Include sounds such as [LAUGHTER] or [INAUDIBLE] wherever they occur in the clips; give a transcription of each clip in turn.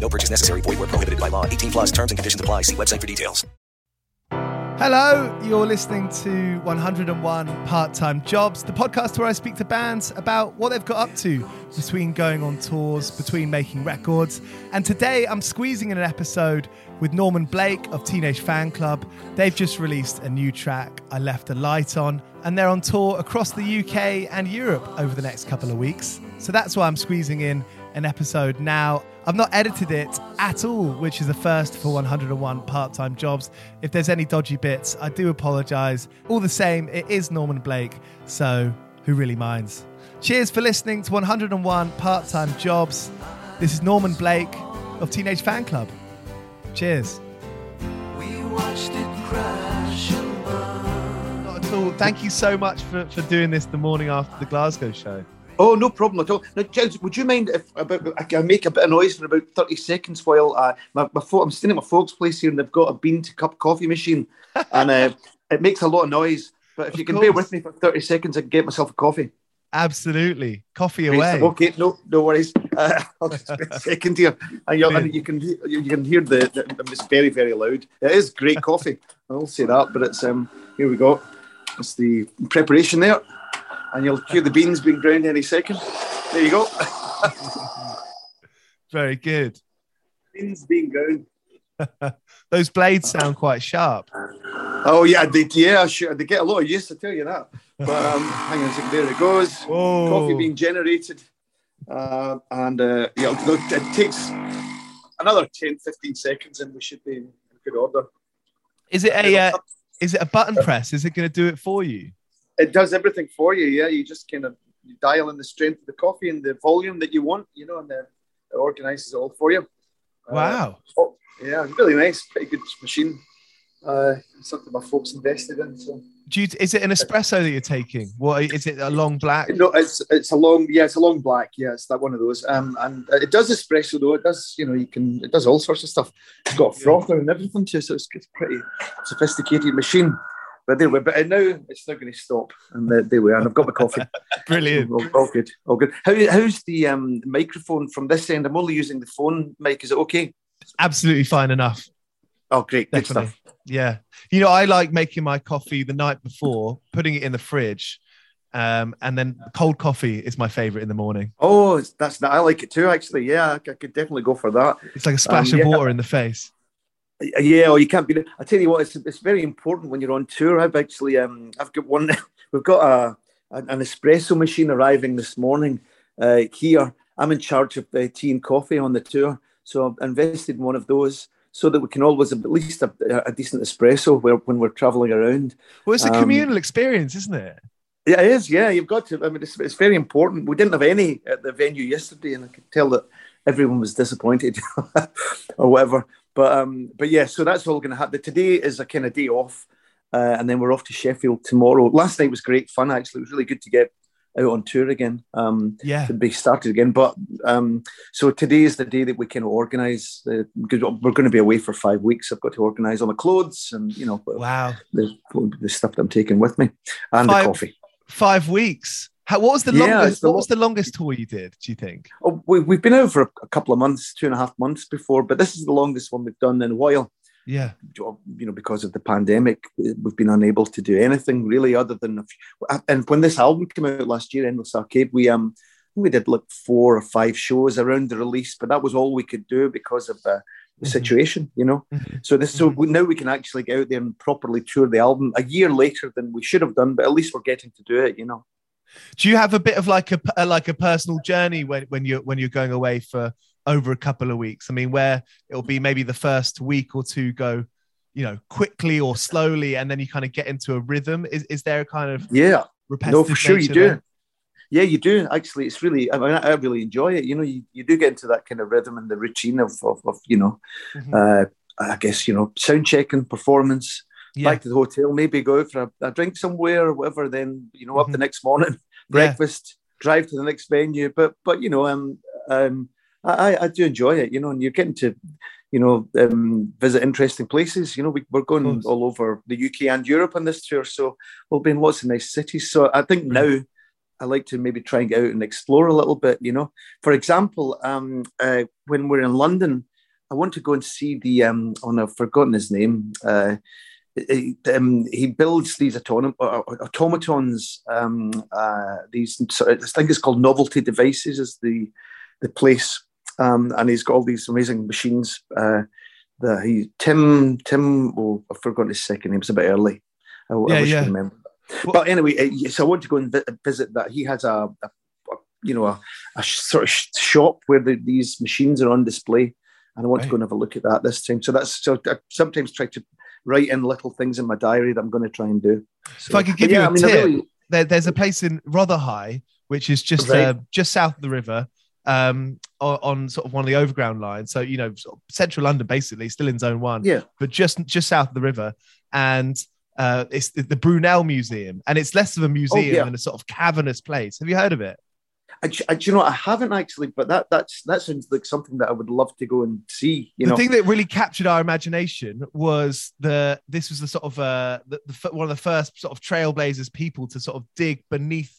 No purchase necessary. Void where prohibited by law. 18 plus terms and conditions apply. See website for details. Hello, you're listening to 101 Part Time Jobs, the podcast where I speak to bands about what they've got up to between going on tours, between making records. And today I'm squeezing in an episode with Norman Blake of Teenage Fanclub. They've just released a new track, I Left a Light On, and they're on tour across the UK and Europe over the next couple of weeks. So that's why I'm squeezing in an episode now. I've not edited it at all, which is a first for 101 part time jobs. If there's any dodgy bits, I do apologise. All the same, it is Norman Blake, so who really minds? Cheers for listening to 101 part time jobs. This is Norman Blake of Teenage Fanclub. Cheers. Not at all. Thank you so much for, for doing this the morning after the Glasgow show. Oh, no problem at all. Now, Giles, would you mind if about, I can make a bit of noise for about 30 seconds while uh, my, my fo- I'm staying at my folks' place here and they've got a bean to cup coffee machine [LAUGHS] and uh, it makes a lot of noise. But if Of you can bear with me for 30 seconds, I can get myself a coffee. Absolutely. Coffee away. Okay, no, no worries. Uh, [LAUGHS] I'll just a [LAUGHS] second here, and, and you can you can hear the, the it's very very loud. It is great coffee. I will say that, but it's um here we go. It's the preparation there, and you'll hear the beans being ground any second. There you go. [LAUGHS] Very good. beans being ground. [LAUGHS] Those blades sound quite sharp. Oh yeah, they yeah sure they get a lot of use. I tell you that. But um, [LAUGHS] hang on a second. There it goes. Whoa. Coffee being generated, uh, and uh, yeah, look, it takes another 10, 15 seconds, and we should be in good order. Is it a uh, is it a button press? Is it going to do it for you? It does everything for you. Yeah, you just kind of you dial in the strength of the coffee and the volume that you want, you know, and then it organizes it all for you. Uh, Wow. oh, yeah, really nice, pretty good machine. Uh, something my folks invested in. So Do you, is it an espresso that you're taking? What is it? A long black? no, it's it's a long, yeah, it's a long black. Yeah, it's that one of those. Um, and it does espresso though. It does, you know, you can it does all sorts of stuff. It's got a frother and everything too, so it's, it's pretty sophisticated machine. But there we but now it's not going to stop, and there, there we are. And I've got my coffee. [LAUGHS] Brilliant. All, all good, all good. How, how's the um, microphone from this end? I'm only using the phone mic. Is it okay? Absolutely fine enough. Oh, great, good stuff. Yeah. You know, I like making my coffee the night before, putting it in the fridge. Um, and then cold coffee is my favorite in the morning. Oh, that's I like it too. Actually, yeah, I could definitely go for that. It's like a splash Um, of yeah. water in the face. Yeah, or you can't be. I tell you what, it's, it's very important when you're on tour. I've actually, um, I've got one. [LAUGHS] We've got a an an espresso machine arriving this morning uh, here. I'm in charge of uh, tea and coffee on the tour, so I've invested in one of those so that we can always have at least a, a decent espresso where, when we're traveling around. Well, it's a Um, communal experience, isn't it? Yeah, it is. Yeah, you've got to. I mean, it's, it's very important. We didn't have any at the venue yesterday, and I could tell that everyone was disappointed [LAUGHS] or whatever. But um, but yeah, so that's all going to happen. Today is a kind of day off, uh, and then we're off to Sheffield tomorrow. Last night was great fun. Actually, it was really good to get out on tour again. Um, Yeah. to be started again. But um, so today is the day that we can organise. The, we're going to be away for five weeks. I've got to organise all my clothes and you know Wow. the, the stuff that I'm taking with me and Five- the coffee. Five weeks. How, what was the Yeah, longest? the What was the longest tour you did? Do you think? Oh, we, we've been out for a, a couple of months, two and a half months before, but this is the longest one we've done in a while. Yeah. You know, because of the pandemic, we've been unable to do anything really other than. A few, and when this album came out last year, Endless Arcade, we um we did like four or five shows around the release, but that was all we could do because of uh, the Mhm. situation, you know. Mhm. So this, so we, now we can actually get out there and properly tour the album a year later than we should have done, but at least we're getting to do it, you know. Do you have a bit of like a, a like a personal journey when when you're when you're going away for over a couple of weeks? I mean, where it'll be maybe the first week or two go, you know, quickly or slowly, and then you kind of get into a rhythm. Is is there a kind of Yeah, no, for sure you do. there? Yeah, you do. Actually, it's really. I mean, I really enjoy it. You know, you, you do get into that kind of rhythm and the routine of of, of you know, Mhm. uh, I guess you know, sound checking, performance, Yeah. back to the hotel, maybe go out for a, a drink somewhere or whatever. Then you know, up Mhm. the next morning, [LAUGHS] breakfast, drive to the next venue. But but you know, um, um, I I- do enjoy it. You know, and you're getting to. You know, um, visit interesting places. You know, we, we're going all over the UK and Europe on this tour, so we'll be in lots of nice cities. So I think now I like to maybe try and get out and explore a little bit. You know, for example, um, uh, when we're in London, I want to go and see the. Um, oh, no, I've forgotten his name. Uh, he, um, he builds these autonom- uh, automatons. Um, uh, these, sort of- I think it's called Novelty Devices. Is the the place, um, and he's got all these amazing machines. Uh, the he Tim Tim. Oh, I've forgotten his second name. It's a bit early. I, I Yeah, wish yeah. could remember. Well- but anyway, uh, so I want to go and visit that. He has a, a you know a, a sort of shop where the, these machines are on display, and I want to go and have a look at that this time. So that's so I sometimes try to write in little things in my diary that I'm going to try and do. So, If I could give you yeah, a I mean, tip, really- there, there's a place in Rotherhithe, which is just Right. uh, just south of the river, um, on, sort of one of the overground lines. So you know, sort of central London, basically, still in Zone One, yeah, but just just south of the river, and uh, it's the, the Brunel Museum, and it's less of a museum Oh, yeah. than a sort of cavernous place. Have you heard of it? I, I, do you know I haven't actually, but that that's that sounds like something that I would love to go and see. You the know, thing that really captured our imagination was the this was the sort of uh the, the one of the first sort of trailblazers people to sort of dig beneath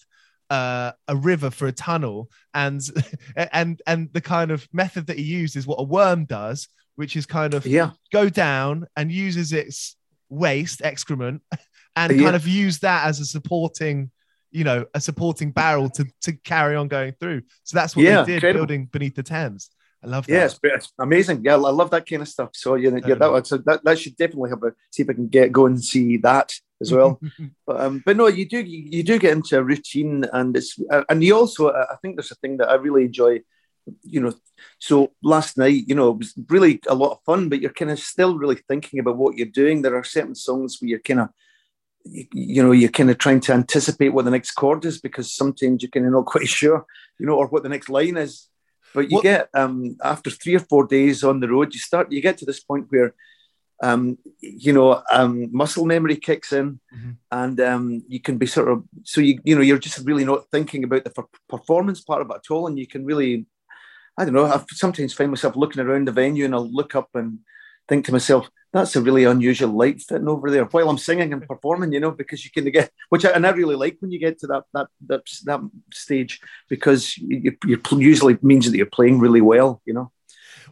uh, a river for a tunnel, and [LAUGHS] and and the kind of method that he used is what a worm does, which is kind of Yeah. go down and uses its waste excrement [LAUGHS] and Yeah. kind of use that as a supporting you know a supporting barrel to to carry on going through so that's what Yeah, they did incredible. building beneath the thames i love that Yeah, it's, it's amazing. Yeah, I love that kind of stuff. So yeah, yeah, that, so that that should definitely help. a see if I can get go and see that as well. [LAUGHS] but um, but no, you do you, you do get into a routine, and it's uh, and you also uh, I think there's a thing that I really enjoy. You know, so last night, you know, it was really a lot of fun, but you're kind of still really thinking about what you're doing. There are certain songs where you're kind of you, you know, you're kind of trying to anticipate what the next chord is because sometimes you're kind of not [LAUGHS] quite sure, you know, or what the next line is. But you What- get um, after three or four days on the road, you start you get to this point where um, you know um, muscle memory kicks in, Mhm. and um, you can be sort of so you you know you're just really not thinking about the per- performance part of it at all, and you can really I don't know. I sometimes find myself looking around the venue, and I'll look up and think to myself, "That's a really unusual light fitting over there." While I'm singing and performing, you know, because you can get which I, and I really like when you get to that that that, that stage because you, you usually means that you're playing really well, you know.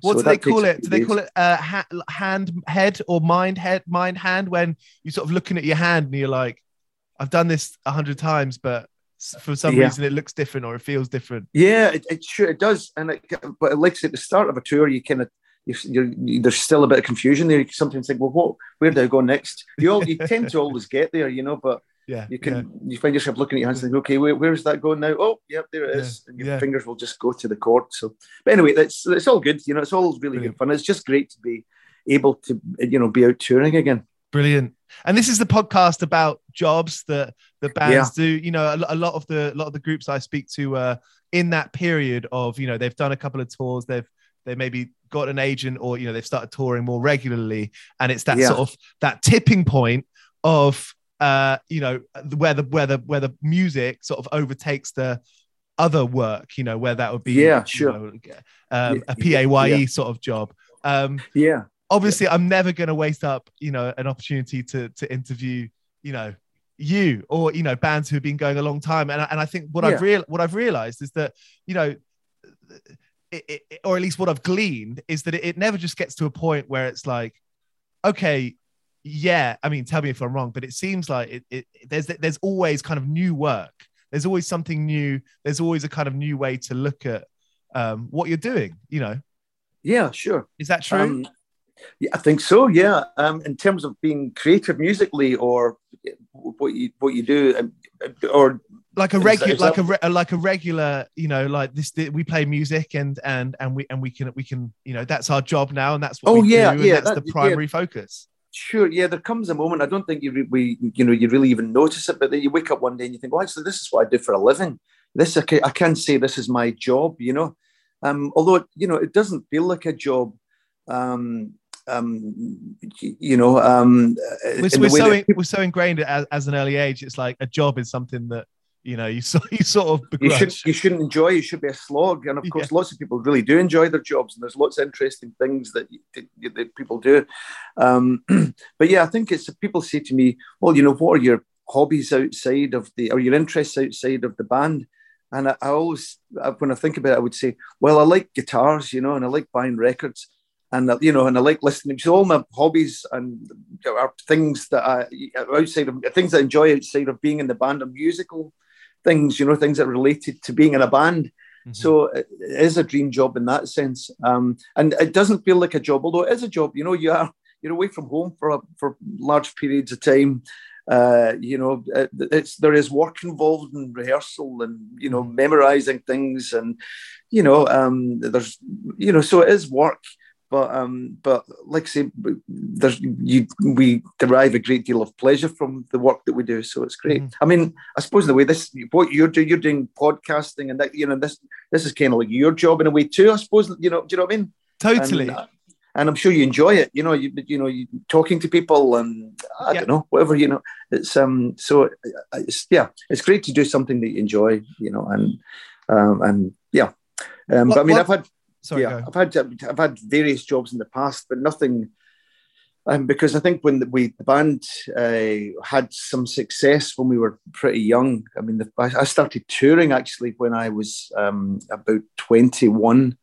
what So do they call it do they days. call it uh, ha- hand head or mind head mind hand when you're sort of looking at your hand and you're like i've done this a hundred times but for some Yeah. reason it looks different or it feels different Yeah, it, it sure it does, and it, but like at the start of a tour, you kind of you, you're, there's still a bit of confusion there. You sometimes think, well, what, where do I go next? You all you tend to always get there, you know, but yeah you can yeah. you find yourself looking at your hands and think, okay, where, where's that going now? Oh, yep, there it is. And your yeah. fingers will just go to the chord. So, but anyway, that's it's all good. You know, it's all really Brilliant. good fun. It's just great to be able to you know be out touring again. Brilliant. And this is the podcast about jobs that the bands do. You know, a, a lot of the a lot of the groups I speak to uh, in that period of you know they've done a couple of tours, they've they maybe got an agent or you know they've started touring more regularly, and it's that Yeah. sort of that tipping point of uh, you know where the where the where the music sort of overtakes the other work. You know, where that would be Yeah, sure. know, um, Yeah, a PAYE yeah. sort of job. Um, Yeah, obviously i'm never going to waste up you know an opportunity to to interview you know you or you know bands who've been going a long time and and I think what I've real what I've realized is that you know it, it, or at least what I've gleaned is that it, it never just gets to a point where it's like okay yeah I mean tell me if I'm wrong but it seems like it, it there's there's always kind of new work there's always something new there's always a kind of new way to look at um, what you're doing you know yeah, sure. is that true Um, yeah, I think so. Yeah, um, in terms of being creative musically, or what you what you do, um, or like a regular like a re- like a regular you know like this we play music and and and we and we can we can you know that's our job now and that's what Oh, we yeah, do yeah, that's that- the yeah. primary focus Sure, yeah, there comes a moment. I don't think you re- we you know you really even notice it, but then you wake up one day and you think, well, actually, this is what I do for a living. This I can, I can say this is my job, you know. Um, although it, you know it doesn't feel like a job. Um, um, you know, um, we're, we're so in, we're so ingrained as, as an early age it's like a job is something that you know you [LAUGHS] sort you sort of you should you shouldn't enjoy. It should be a slog, and of course, lots of people really do enjoy their jobs, and there's lots of interesting things that, you- that people do. Um, [CLEARS THROAT] but yeah, I think it's people say to me, "Well, you know, what are your hobbies outside of the, or your interests outside of the band?" And I, I always, when I think about it, I would say, "Well, I like guitars, you know, and I like buying records." And uh, you know, and I like listening. So all my hobbies and are things that I outside of things I enjoy outside of being in the band are musical things, you know, things that are related to being in a band. Mhm. So it it is a dream job in that sense, um, and it doesn't feel like a job, although it is a job. You know, you are you're away from home for a, for large periods of time. Uh, you know, it, it's there is work involved in rehearsal and you know memorizing things, and you know, um, there's you know, so it is work. But um, but like I say, there's you we derive a great deal of pleasure from the work that we do, so it's great. Mhm. I mean, I suppose the way this what you're doing, you're doing podcasting, and that you know this this is kind of like your job in a way too. I suppose you know. Do you know what I mean? totally And, uh, and I'm sure you enjoy it. You know, you you know, you talking to people, and I Yeah. don't know, whatever. You know, it's um. So uh, it's yeah, it's great to do something that you enjoy. You know, and um and yeah. Um, but I mean, what- I've had sorry yeah. I've had I've had various jobs in the past, but nothing. Um, because I think when we the band uh, had some success when we were pretty young. I mean, the, I started touring actually when I was um, about twenty one.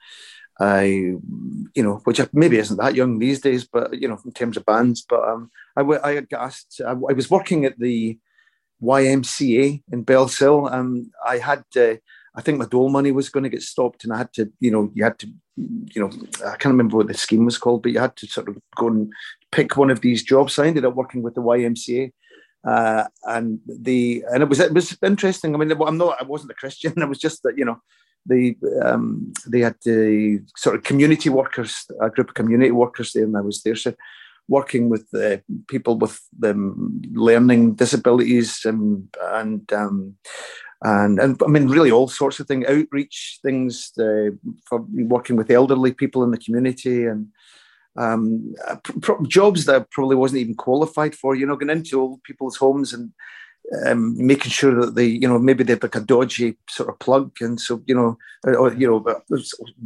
I, you know, which maybe isn't that young these days, but you know, in terms of bands. But um, I, I got asked. I, I was working at the YMCA in Bellshill. Um, I had, uh, I think my dole money was going to get stopped, and I had to, you know, you had to, you know, I can't remember what the scheme was called, but you had to sort of go and pick one of these jobs. I ended up working with the YMCA. Uh, and the and it was it was interesting. I mean, I'm not I wasn't a Christian. [LAUGHS] It was just that you know they um, they had the sort of community workers, a group of community workers there, and I was there. So working with uh, people with um, learning disabilities and and um, and and I mean really all sorts of things, outreach things uh, for working with elderly people in the community and um, jobs that I probably wasn't even qualified for. You know, going into old people's homes and um, making sure that they, you know, maybe they've like a dodgy sort of plug, and so you know, or you know,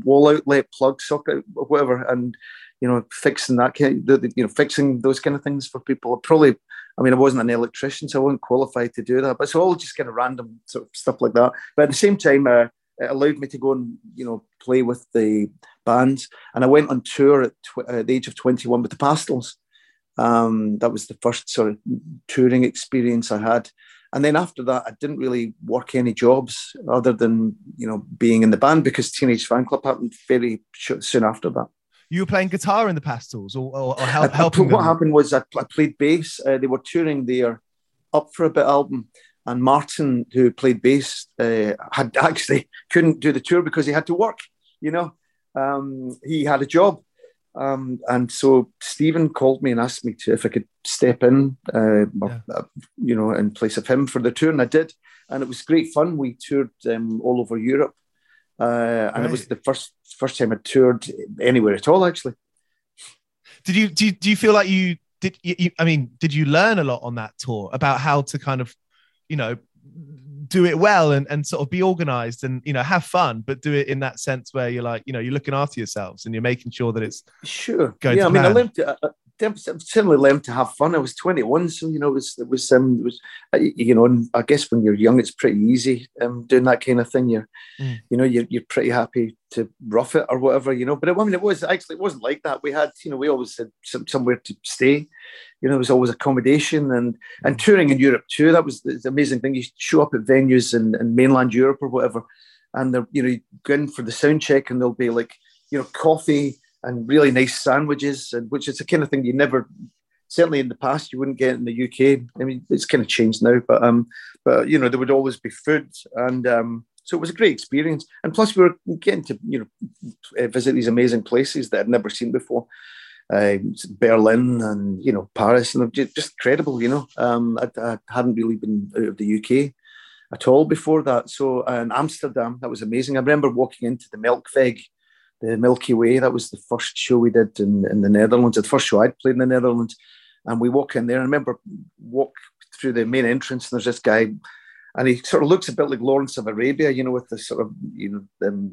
wall outlet plug socket whatever, and you know, fixing that kind, of, you know, fixing those kind of things for people. Probably, I mean, I wasn't an electrician, so I wasn't qualified to do that. But it's all just kind of random sort of stuff like that. But at the same time, uh, it allowed me to go and you know play with the bands, and I went on tour at, tw- at the age of twenty one with the Pastels. Um, that was the first sort of touring experience I had. And then after that, I didn't really work any jobs other than you know being in the band because Teenage Fanclub happened very soon after that you were playing guitar in the Pastels or, or, or help, helping What them? happened was I, I played bass. Uh, they were touring their Up for a Bit album. And Martin, who played bass, uh, had [LAUGHS] actually couldn't do the tour because he had to work. You know, um, he had a job, um, and so Stephen called me and asked me to if I could step in, uh, yeah. uh, you know, in place of him for the tour, and I did, and it was great fun. We toured um, all over Europe, uh, and right. it was the first first time I toured anywhere at all. Actually, did you do? You, do you feel like you did? You, I mean, did you learn a lot on that tour about how to kind of, you know, do it well and, and sort of be organized and you know have fun, but do it in that sense where you're like, you know, you're looking after yourselves and you're making sure that it's sure. Going yeah, I mean, plan. I learned. To, uh, certainly learned to have fun. I was 21, so you know it was it was um it was uh, you know and I guess when you're young it's pretty easy um doing that kind of thing. You're mm. you know you're you're pretty happy to rough it or whatever you know. But it, I mean it was actually it wasn't like that. We had you know we always had some, somewhere to stay. You know there was always accommodation and and mm. touring in Europe too. That was the amazing thing. You show up at venues in, in mainland Europe or whatever, and they're you know you go in for the sound check and they'll be like you know coffee and really nice sandwiches, and which is the kind of thing you never, certainly in the past, you wouldn't get in the UK. I mean, it's kind of changed now, but um, but you know, there would always be food, and um, so it was a great experience. And plus, we were getting to you know visit these amazing places that I'd never seen before. Uh, Berlin and you know Paris and just, just incredible. You know, um, I, I, hadn't really been out of the UK at all before that. So, and Amsterdam, that was amazing. I remember walking into the Melkweg the Milky Way. That was the first show we did in, in the Netherlands, the first show I'd played in the Netherlands. And we walk in there. I remember walk through the main entrance, and there's this guy, and he sort of looks a bit like Lawrence of Arabia, you know, with the sort of you know the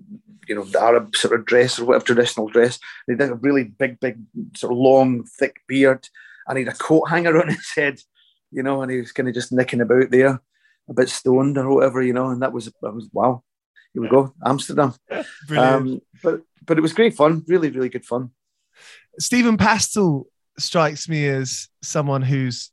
you know the Arab sort of dress or whatever traditional dress. And he had a really big, big, sort of long, thick beard, and he had a coat hanger on his head, you know, and he was kind of just nicking about there, a bit stoned or whatever, you know. And that was that was wow here we go, Amsterdam. [LAUGHS] Um, but but it was great fun, really, really good fun. Stephen Pastel strikes me as someone who's,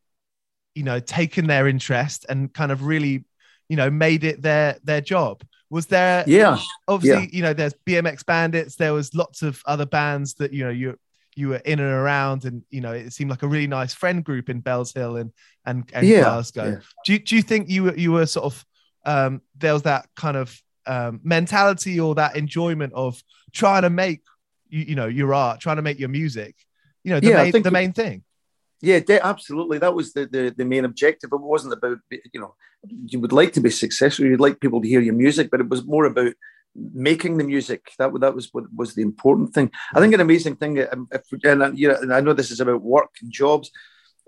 you know, taken their interest and kind of really, you know, made it their their job. Was there? Yeah. Obviously, yeah. you know, there's BMX Bandits. There was lots of other bands that you know you you were in and around, and you know, it seemed like a really nice friend group in Bellshill and and, and yeah, Glasgow. Yeah. Do you, do you think you were you were sort of um, there was that kind of um, mentality or that enjoyment of trying to make you, you know your art, trying to make your music. You know, the yeah, main, the main thing. Yeah, absolutely. That was the, the the main objective. It wasn't about you know you would like to be successful. You'd like people to hear your music, but it was more about making the music. That that was what was the important thing. I think an amazing thing, um, if, and you know, and I know this is about work and jobs,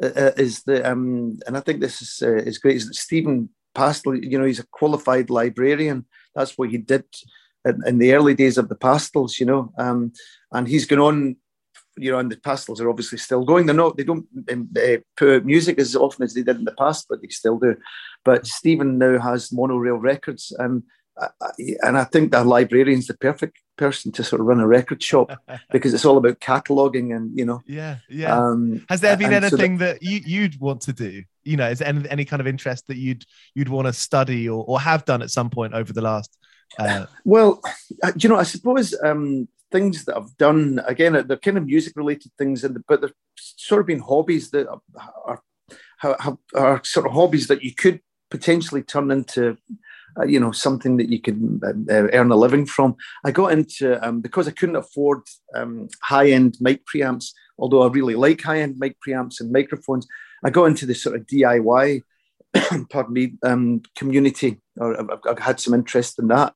uh, uh, is the um, and I think this is uh, is great. Is that Stephen Pastel? You know, he's a qualified librarian, that's what he did in, in the early days of the pastels, you know. Um, and he's gone on you know, and the Pastels are obviously still going. They're not, they don't um, uh, put music as often as they did in the past, but they still do. But Stephen now has monorail records, and and I think the librarian's the perfect person to sort of run a record shop [LAUGHS] because it's all about cataloging and you know. Yeah, yeah. Um, Has there been anything so that, that, you you'd want to do? You know, is there any, any kind of interest that you'd you'd want to study or, or have done at some point over the last? Uh... Well, uh, you know, I suppose um, things that I've done again, they're kind of music related things, and but they're sort of been hobbies that are, are, are sort of hobbies that you could potentially turn into uh, you know something that you could uh, uh, earn a living from. I got into um, because I couldn't afford um, high end mic preamps, although I really like high end mic preamps and microphones. I got into this sort of DIY, [COUGHS] pardon me, um, community, or I, I, had some interest in that,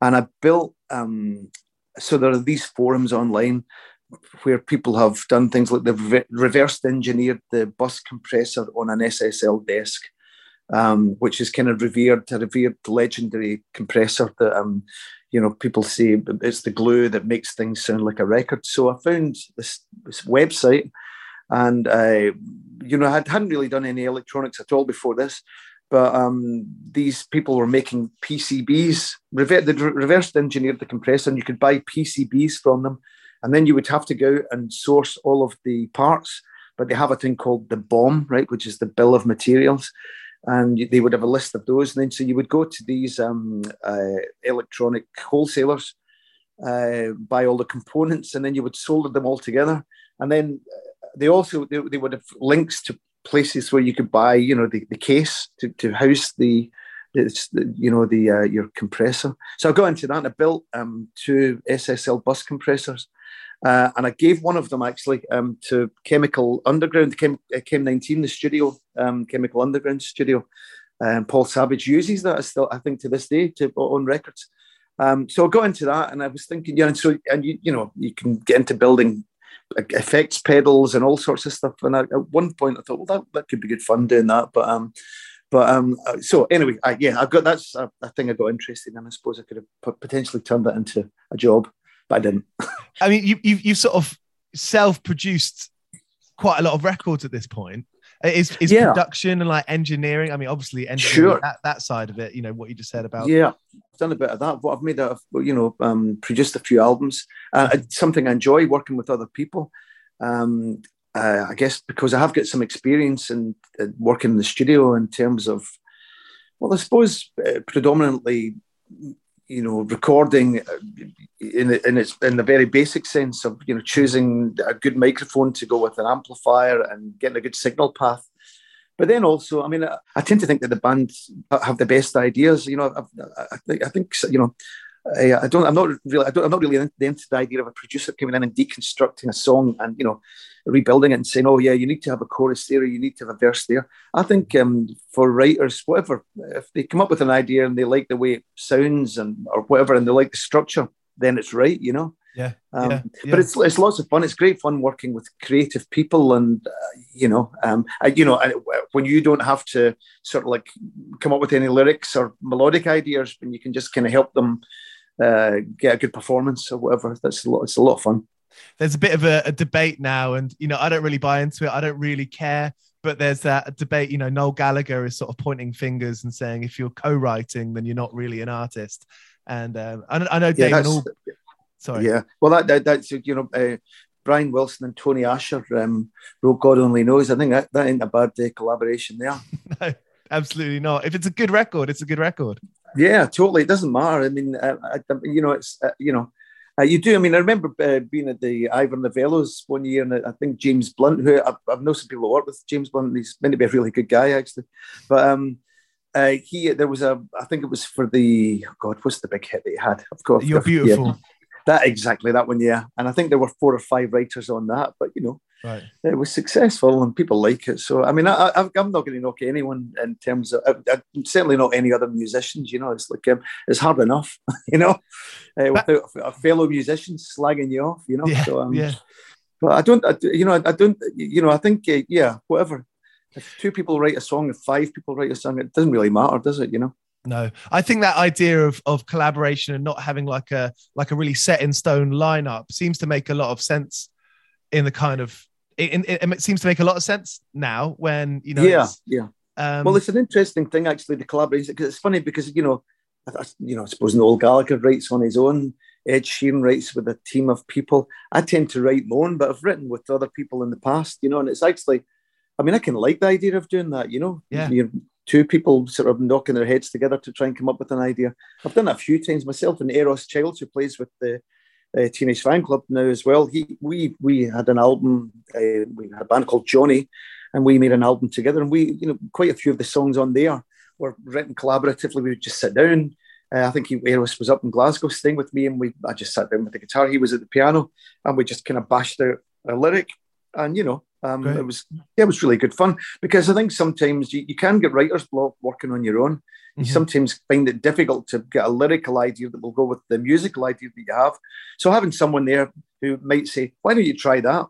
and I built. Um, so there are these forums online where people have done things like they've reversed engineered the bus compressor on an SSL desk um, which is kind of revered, a revered legendary compressor that um, you know people say it's the glue that makes things sound like a record. So I found this, this website, and uh, you know I hadn't really done any electronics at all before this, but um, these people were making PCBs. Rever- they reversed engineered the compressor, and you could buy PCBs from them, and then you would have to go and source all of the parts. But they have a thing called the BOM, right, which is the bill of materials and they would have a list of those. And then so you would go to these um, uh, electronic wholesalers, uh, buy all the components, and then you would solder them all together. And then uh, they also they, they would have links to places where you could buy, you know, the, the case to, to house the, the, you know the uh, your compressor. So I got into that and I built um, two SSL bus compressors. Uh, and I gave one of them actually um, to Chemical Underground, Chem, uh, Chem 19, the studio, um, Chemical Underground studio. Um, Paul Savage uses that still, I think, to this day to on records. Um, so I got into that, and I was thinking, yeah, and so and you, you know, you can get into building effects pedals and all sorts of stuff. And I, at one point, I thought, well, that, that could be good fun doing that. But um, but um, uh, so anyway, I, yeah, I've got that's a, a, thing I got interested in. I suppose I could have potentially turned that into a job but I didn't. I mean, you you you sort of self-produced quite a lot of records at this point. Is is yeah. production and like engineering? I mean, obviously engineering sure. that, that side of it. You know what you just said about. Yeah, I've done a bit of that. What I've made, a, you know, um, produced a few albums. Uh, something I enjoy working with other people. Um, uh, I guess because I have got some experience in uh, working in the studio in terms of, well, I suppose uh, predominantly you know, recording uh, in in its in the very basic sense of you know choosing a good microphone to go with an amplifier and getting a good signal path. But then also, I mean, I, I tend to think that the bands have the best ideas. You know, I, I, think I think you know I, I, don't. I'm not really. I don't, I'm not really into the idea of a producer coming in and deconstructing a song and you know rebuilding it and saying, "Oh yeah, you need to have a chorus there, you need to have a verse there." I think um, for writers, whatever, if they come up with an idea and they like the way it sounds and or whatever, and they like the structure, then it's right, you know. Yeah, um, yeah, yeah, But it's it's lots of fun. It's great fun working with creative people, and uh, you know, um, I, you know, when you don't have to sort of like come up with any lyrics or melodic ideas, when you can just kind of help them uh, get a good performance or whatever. That's a lot. It's a lot of fun. There's a bit of a, a, debate now, and you know, I don't really buy into it. I don't really care. But there's that debate. You know, Noel Gallagher is sort of pointing fingers and saying, if you're co-writing, then you're not really an artist. And um, I, I, know yeah, All... Sorry. Yeah. Well, that, that that's you know. Uh, Brian Wilson and Tony Asher um, wrote God Only Knows. I think that, that ain't a bad uh, collaboration there. [LAUGHS] no, absolutely not. If it's a good record, it's a good record. Yeah, totally. It doesn't matter. I mean, uh, I, you know, it's uh, you know, uh, you do. I mean, I remember uh, being at the Ivor Novellos one year, and I think James Blunt, who I've, I've known some people who work with James Blunt, he's meant to be a really good guy actually, but um, uh, he there was a I think it was for the oh God, what's the big hit that he had? Of course, you're beautiful. That exactly that one, yeah. And I think there were four or five writers on that, but you know, Right. It was successful and people like it. So, I mean, I, am not going to knock anyone in terms of, I, I, certainly not any other musicians, you know, it's like, um, it's hard enough, [LAUGHS] you know, uh, without a fellow musician slagging you off, you know. Yeah, so, um, yeah. But I don't, I, you know, I, don't, you know, I think, uh, yeah, whatever. If two people write a song, if five people write a song, it doesn't really matter, does it, you know? No i think that idea of of collaboration and not having like a like a really set in stone lineup seems to make a lot of sense in the kind of it, it, it seems to make a lot of sense now when you know yeah, yeah. um, well, it's an interesting thing actually. The collaboration because it's funny because you know, I, you know, I suppose Noel Gallagher writes on his own. Ed Sheeran writes with a team of people. I tend to write my own, but I've written with other people in the past. You know, and it's actually, I mean, I can like the idea of doing that. You know, Yeah. You're two people sort of knocking their heads together to try and come up with an idea. I've done a few times myself. And Euros Childs, who plays with the uh, Teenage Fanclub now as well. He we we had an album. Uh, we had a band called Jonny, and we made an album together. And we, you know, quite a few of the songs on there were written collaboratively. We would just sit down. Uh, I think he, Euros was up in Glasgow staying with me, and we I just sat down with the guitar. He was at the piano, and we just kind of bashed out a lyric. And you know, um, Great. it was yeah, it was really good fun because I think sometimes you, you can get writer's block working on your own. You Mhm. sometimes find it difficult to get a lyrical idea that will go with the musical idea that you have. So having someone there who might say, "Why don't you try that?"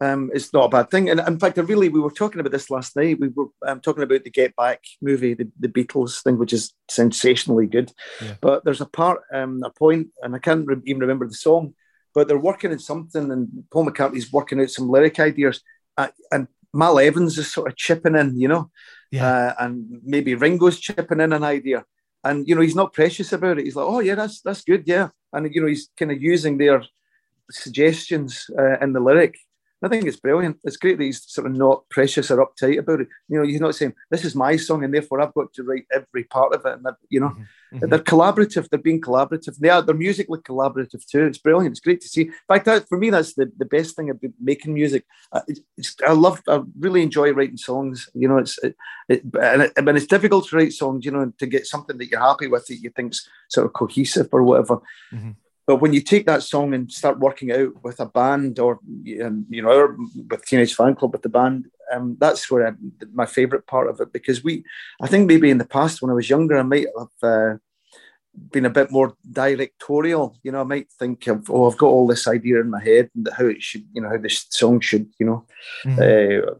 Um, it's not a bad thing. And in fact, I really we were talking about this last night. We were um, talking about the Get Back movie, the, the Beatles thing, which is sensationally good. Yeah. But there's a part, um, a point, and I can't re- even remember the song. But they're working on something, and Paul McCartney's working out some lyric ideas, uh, and Mal Evans is sort of chipping in, you know yeah, uh, and maybe Ringo's chipping in an idea. And you know, he's not precious about it. He's like, "Oh yeah, that's that's good, yeah." And you know, he's kind of using their suggestions uh, in the lyric. I think it's brilliant. It's great that he's sort of not precious or uptight about it. You know, he's not saying this is my song and therefore I've got to write every part of it. And you know, Mhm. they're collaborative. They're being collaborative. They are. They're musically collaborative too. It's brilliant. It's great to see. In fact, that, for me, that's the, the best thing about making music. Uh, it's, it's, I love. I really enjoy writing songs. You know, it's it, it, and it, and it's difficult to write songs. You know, to get something that you're happy with that you think's sort of cohesive or whatever. Mhm. But when you take that song and start working out with a band, or um, you know, or with Teenage Fanclub with the band, um, that's where I, my favourite part of it because we, I think maybe in the past when I was younger, I might have uh, been a bit more directorial. You know, I might think of, oh, I've got all this idea in my head and how it should, you know, how this song should, you know, Mhm. uh,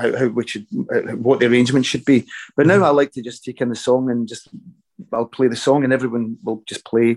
how, how we should, uh, what the arrangement should be. But now I like to just take in the song and just, I'll play the song and everyone will just play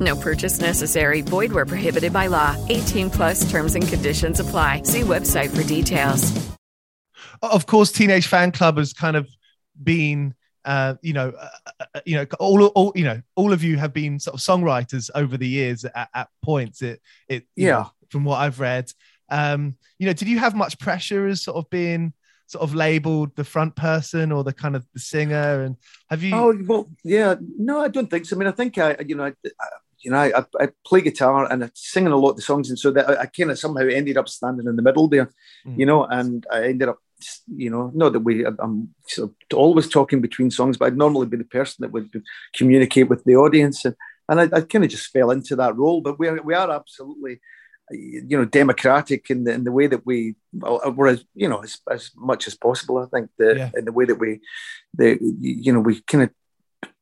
No purchase necessary. Void where prohibited by law. 18 plus terms and conditions apply. See website for details. of course, Teenage Fanclub has kind of been, uh, you know, uh, uh, you know, all, all, you know, all of you have been sort of songwriters over the years at, at points. It, it, Yeah. know, from what I've read, um, you know, did you have much pressure as sort of being sort of labeled the front person or the kind of the singer? And have you? Oh well, yeah. No, I don't think so. I mean, I think I, you know, I, I- you know, I, I play guitar and I'm singing a lot of the songs, and so that I, I kind of somehow ended up standing in the middle there, Mm. you know, and I ended up, you know, not that we, I'm sort of always talking between songs, but I'd normally be the person that would communicate with the audience, and and I, I kind of just fell into that role. But we are, we are absolutely, you know, democratic in the in the way that we, well, we're as you know as, as much as possible. I think the Yeah. in the way that we, the you know, we kind of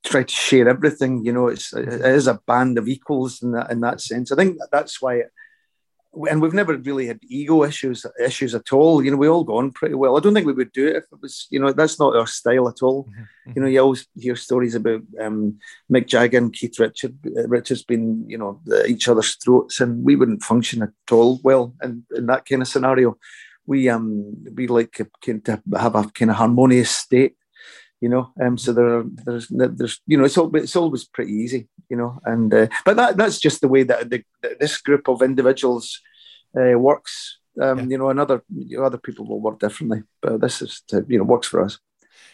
try to share everything. You know, it's it is a band of equals in that in that sense. I think that's why. and we've never really had ego issues issues at all. You know, we all go on pretty well. I don't think we would do it if it was, you know, that's not our style at all. You know, you always hear stories about um, Mick Jagger and Keith Richard, uh, Richards being, you know, the, each other's throats, and we wouldn't function at all well in, in that kind of scenario. We um we like to kind of have a kind of harmonious state, you know. Um, so there, are, there's, there's, you know, it's all, it's always pretty easy, you know. And uh, but that that's just the way that the, this group of individuals uh, works. Um, Yeah. You know, another you know, other people will work differently, but this is uh, you know works for us.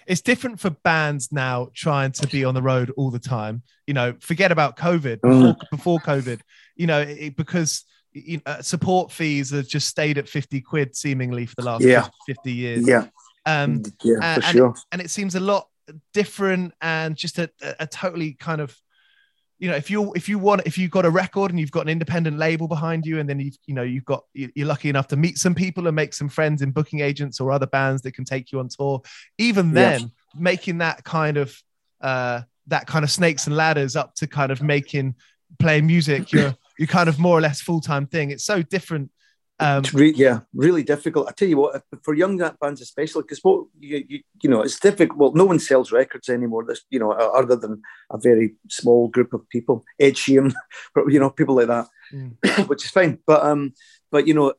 it's different for bands now trying to be on the road all the time. You know, forget about COVID before, before COVID. You know, it, because you know, support fees have just stayed at fifty quid seemingly for the last Yeah. fifty years. Yeah, Um, yeah, and, for and sure. it, and it seems a lot different and just a, a, totally kind of you know if you if you want if you've got a record and you've got an independent label behind you and then you've you know you've got you're lucky enough to meet some people and make some friends in booking agents or other bands that can take you on tour even then yes. making that kind of uh that kind of snakes and ladders up to kind of making playing music you're you're kind of more or less full-time thing it's so different um, re- yeah, really difficult. I tell you what, for young bands especially, because what you, you, you know, it's difficult. Well, no one sells records anymore. This you know, other than a very small group of people, Ed Sheeran, [LAUGHS] you know, people like that, mm. [COUGHS] which is fine. But um, but you know,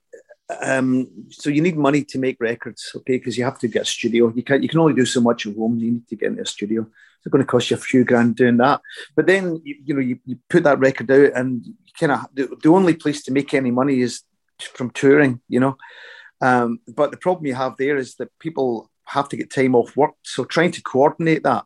um, so you need money to make records, okay? Because you have to get a studio. You can you can only do so much at home. You need to get into a studio. It's going to cost you a few grand doing that. But then you, you know you, you put that record out, and you kind of the, the only place to make any money is from touring, you know. Um, but the problem you have there is that people have to get time off work. So trying to coordinate that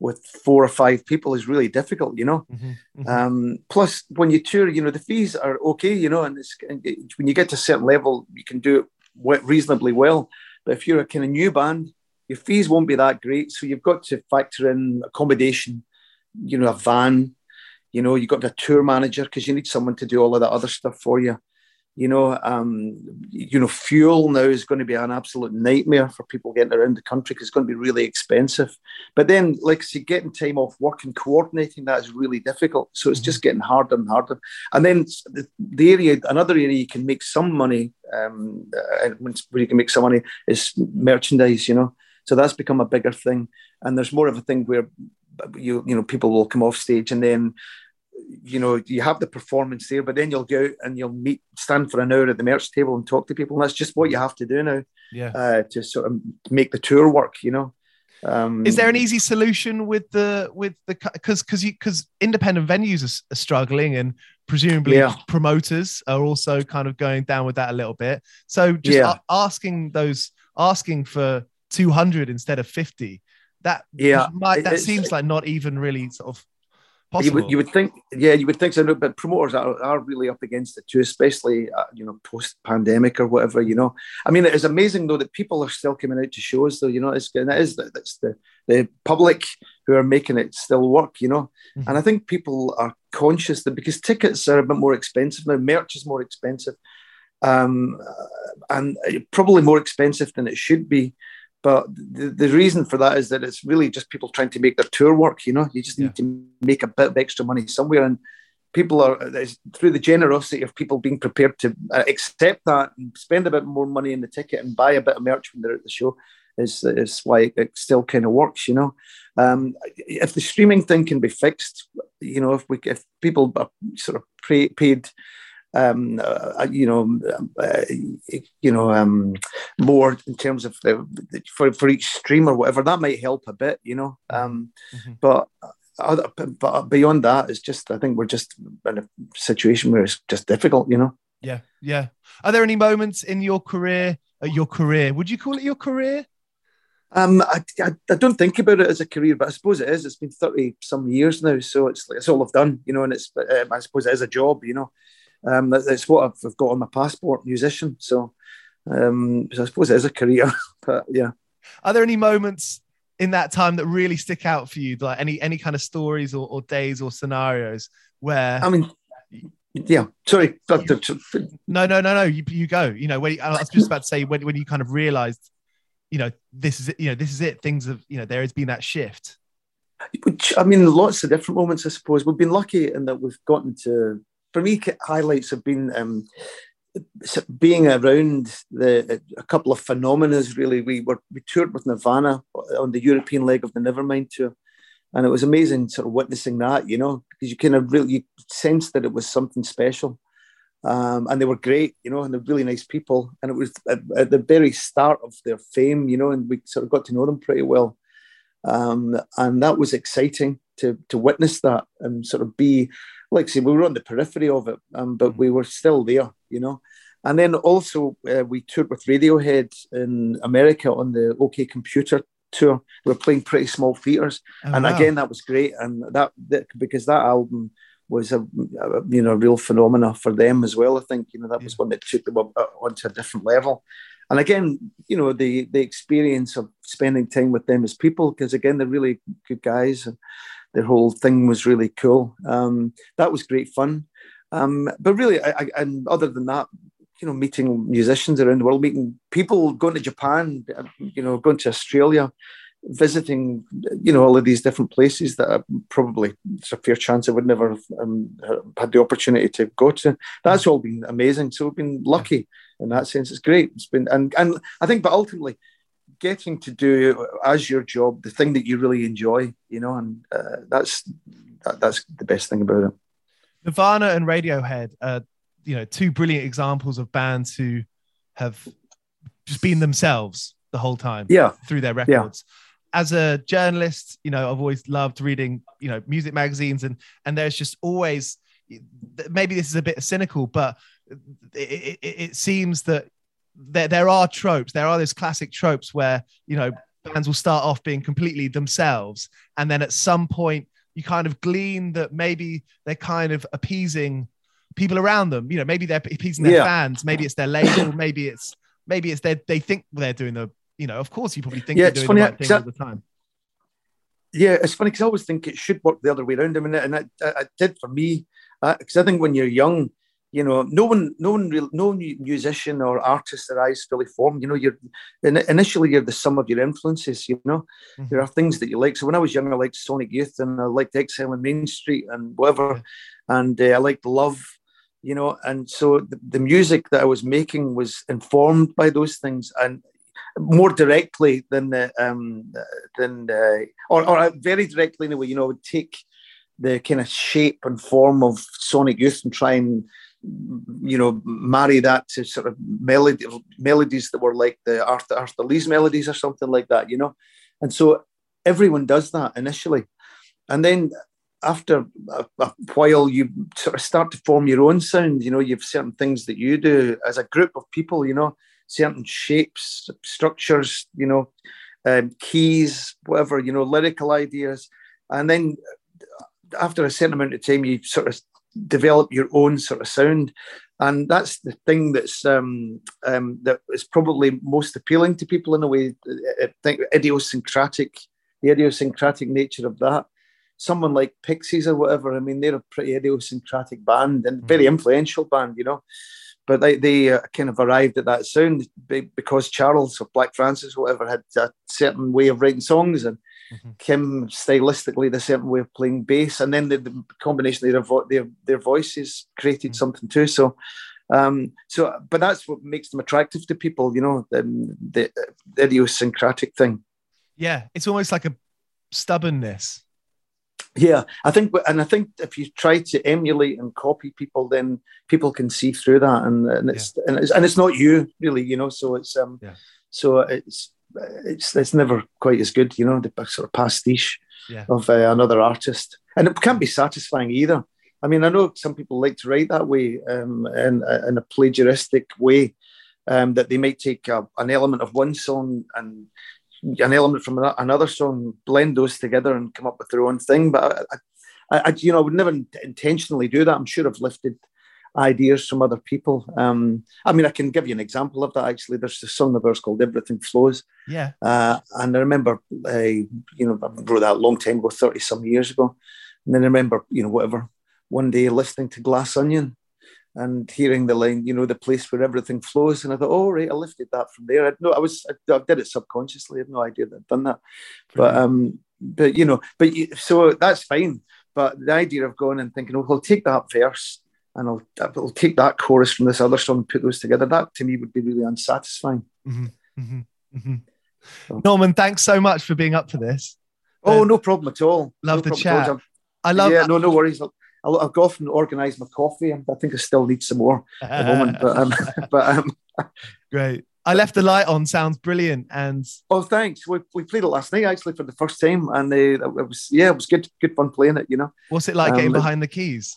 with four or five people is really difficult, you know. Mm-hmm, mm-hmm. Um, plus, when you tour, you know, the fees are okay, you know, and, and when you get to a certain level, you can do it reasonably well. But if you're a kind of new band, your fees won't be that great. So you've got to factor in accommodation, you know, a van, you know, you've got a tour manager because you need someone to do all of that other stuff for you. You know, um, you know, fuel now is going to be an absolute nightmare for people getting around the country because it's going to be really expensive. But then, like I say, getting time off work and coordinating that is really difficult. So it's just getting harder and harder. And then the, the area, another area you can make some money, um, uh, where you can make some money is merchandise. You know, so that's become a bigger thing, and there's more of a thing where you you know people will come off stage and then you know, you have the performance there, but then you'll go out and you'll meet, stand for an hour at the merch table and talk to people. And that's just what you have to do now. Yeah. Uh, to sort of make the tour work, you know. Um, is there an easy solution with the with the because because because independent venues are, are, struggling and presumably yeah. promoters are also kind of going down with that a little bit. So just yeah. a- asking those asking for 200 instead of 50 that yeah might, that seems like not even really sort of you would, you would think, yeah, you would think so. But promoters are, are really up against it too, especially uh, you know post pandemic or whatever. You know, I mean, it is amazing though that people are still coming out to shows. Though you know, it's and it is that's the the public who are making it still work. You know, mm-hmm. and I think people are conscious that because tickets are a bit more expensive now, merch is more expensive, um, and probably more expensive than it should be. But the, the reason for that is that it's really just people trying to make their tour work. You know, you just need yeah. to make a bit of extra money somewhere, and people are through the generosity of people being prepared to uh, accept that and spend a bit more money in the ticket and buy a bit of merch when they're at the show. Is, is why it still kind of works, you know. Um, if the streaming thing can be fixed, you know, if we if people are sort of paid um, uh, you know, uh, you know, um, more in terms of the, for for each stream or whatever. That might help a bit, you know. Um, mm-hmm. But other, but beyond that, it's just I think we're just in a situation where it's just difficult, you know. Yeah, yeah. Are there any moments in your career, uh, your career? Would you call it your career? Um, I, I, I, don't think about it as a career, but I suppose it is. It's been thirty some years now, so it's like it's all I've done, you know. And it's um, I suppose it is a job, you know. Um, that, that's what I've, I've, got on my passport, musician. So, um, so I suppose it is a career, [LAUGHS] but yeah. Are there any moments in that time that really stick out for you, like any any kind of stories or, or days or scenarios where? I mean, yeah. Sorry. No, no, no, no. You, you go. You know, when I was just about to say when when you kind of realised, you know, this is it. You know, this is it. Things have you know there has been that shift. Which I mean, lots of different moments. I suppose we've been lucky in that we've gotten to for me, highlights have been um, being around the a couple of phenomena. Really, we were we toured with Nirvana on the European leg of the Nevermind tour, and it was amazing sort of witnessing that. You know, because you kind of really you sensed that it was something special. Um, and they were great, you know, and they're really nice people. And it was at, at, the very start of their fame, you know, and we sort of got to know them pretty well. Um, and that was exciting to to witness that and sort of be like I say, we were on the periphery of it, um, but we were still there, you know. And then also uh, we toured with Radiohead in America on the OK Computer tour. We were playing pretty small theaters, oh, and wow. again that was great. And that, that because that album was a, a, you know real phenomena for them as well. I think you know that was one that took them uh, onto a different level. And again, you know the the experience of spending time with them as people, because again they're really good guys. And, the whole thing was really cool. Um, that was great fun. Um, but really, I, I, and other than that, you know, meeting musicians around the world, meeting people, going to Japan, you know, going to Australia, visiting, you know, all of these different places that I probably it's a fair chance I would never have um, had the opportunity to go to. That's all been amazing. So we've been lucky in that sense. It's great. It's been, and and I think, but ultimately, getting to do as your job the thing that you really enjoy, you know, and uh, that's that, that's the best thing about it. Nirvana and Radiohead are, you know, two brilliant examples of bands who have just been themselves the whole time. Yeah. Through their records. Yeah. As a journalist, you know, I've always loved reading, you know, music magazines, and and there's just always maybe this is a bit cynical, but it, it, it seems that there, there are tropes. There are those classic tropes where, you know, bands will start off being completely themselves. And then at some point, you kind of glean that maybe they're kind of appeasing people around them. You know, maybe they're appeasing their yeah. fans. Maybe it's their label. maybe it's, maybe it's their, they think they're doing the, you know, of course you probably think yeah, they're doing funny, the right thing all the time. Yeah, it's funny because I always think it should work the other way around. I mean, and it, it did for me because uh, I think when you're young, you know, no one, no one, real, no musician or artist their eyes fully formed. You know, you're initially you're the sum of your influences. You know, mm-hmm. there are things that you like. So when I was young, I liked Sonic Youth and I liked Exile on Main Street and whatever, and uh, I liked Love. You know, and so the, the music that I was making was informed by those things and more directly than the um, than uh, or, or very directly in a way. You know, I would take the kind of shape and form of Sonic Youth and try and you know, marry that to sort of melody, melodies that were like the Arthur, Arthur Lee's melodies or something like that, you know. And so everyone does that initially. And then after a, a, while, you sort of start to form your own sound. You know, you've certain things that you do as a group of people, you know, certain shapes, structures, you know, um, keys, whatever, you know, lyrical ideas. And then after a certain amount of time, you sort of develop your own sort of sound and that's the thing that's um, um, that is probably most appealing to people in a way. I think idiosyncratic, the idiosyncratic nature of that. Someone like Pixies or whatever. I mean, they're a pretty idiosyncratic band and very mm. influential band, you know. But they, they uh, kind of arrived at that sound because Charles or Black Francis, or whatever, had a certain way of writing songs, and Mm-hmm. Kim stylistically the certain way of playing bass, and then the, the combination of their, vo- their their voices created mm-hmm. something too. So, um, so but that's what makes them attractive to people, you know, the, the, the idiosyncratic thing. Yeah, it's almost like a stubbornness. Yeah, I think, and I think if you try to emulate and copy people, then people can see through that, and, and it's yeah. and it's and it's not you really, you know. So it's um, yeah. so it's it's it's never quite as good, you know, the sort of pastiche yeah. of uh, another artist, and it can't be satisfying either. I mean, I know some people like to write that way, um, in, in a plagiaristic way, um, that they might take a, an element of one song and an element from another song, blend those together, and come up with their own thing. But I, I, I you know, I would never intentionally do that. I'm sure I've lifted ideas from other people. Um, I mean, I can give you an example of that. Actually, there's a song of ours called "Everything Flows." Yeah. Uh, and I remember, uh, you know, I wrote that a long time ago, thirty some years ago, and then I remember, you know, whatever, one day listening to Glass Onion and hearing the line, you know, the place where everything flows, and I thought, oh right, I lifted that from there. I no, I was, I, I did it subconsciously. I had no idea that I'd done that, but um, but you know, but you, so that's fine. But the idea of going and thinking, oh, well, take that verse and I'll, I'll take that chorus from this other song and put those together. That to me would be really unsatisfying. Mm-hmm, mm-hmm, mm-hmm. So. Norman, thanks so much for being up for this. Oh, uh, no problem at all. Love no the chat. I love. Yeah, no, no worries. I'll, I'll, I'll, go off and organise my coffee. I think I still need some more at the moment. But um, [LAUGHS] [LAUGHS] but um, great. I left the light on. Sounds brilliant. And oh, thanks. We, we played it last night actually for the first time, and uh, it was yeah, it was good. Good fun playing it. You know. What's it like um, getting behind the keys?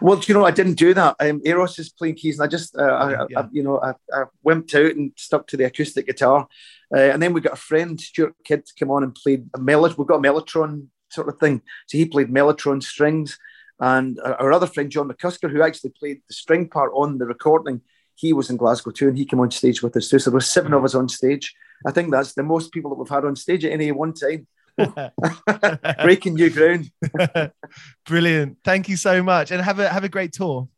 Well, you know, I didn't do that. Um, Euros is playing keys, and I just, uh, I, yeah. I, you know, I, I wimped out and stuck to the acoustic guitar. Uh, and then we got a friend, Stuart Kidd, to come on and played a mellotron. We've got a mellotron sort of thing. So he played mellotron strings. And our other friend, John McCusker, who actually played the string part on the recording, he was in Glasgow too, and he came on stage with us too. So there were seven of us on stage. I think that's the most people that we've had on stage at any one time. [LAUGHS] Breaking new ground. [LAUGHS] Brilliant. Thank you so much, and have a have a great tour.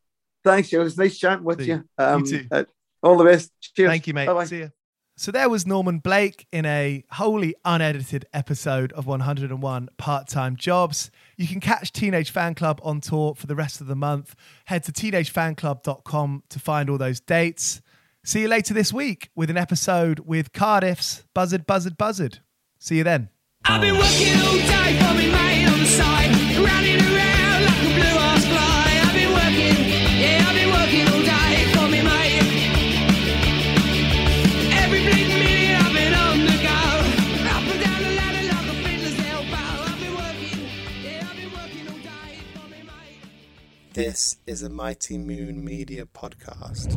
Thanks, Joe. It was nice chatting with See you. you. Um, You too. uh, all the best. Cheers. Thank you, mate. Bye-bye. See you. So there was Norman Blake in a wholly unedited episode of 101 Part Time Jobs. You can catch Teenage Fanclub on tour for the rest of the month. Head to teenagefanclub.com to find all those dates. See you later this week with an episode with Cardiff's Buzzard, Buzzard, Buzzard. See you then. I've been working all day for me mate on the side, running around like a blue fly. I've been working, yeah, I've been working all day for me mate. Every bleeding minute I've been on the go, up and down the ladder like a. I've been working, yeah, I've been working all day for me mate. This is a Mighty Moon Media podcast.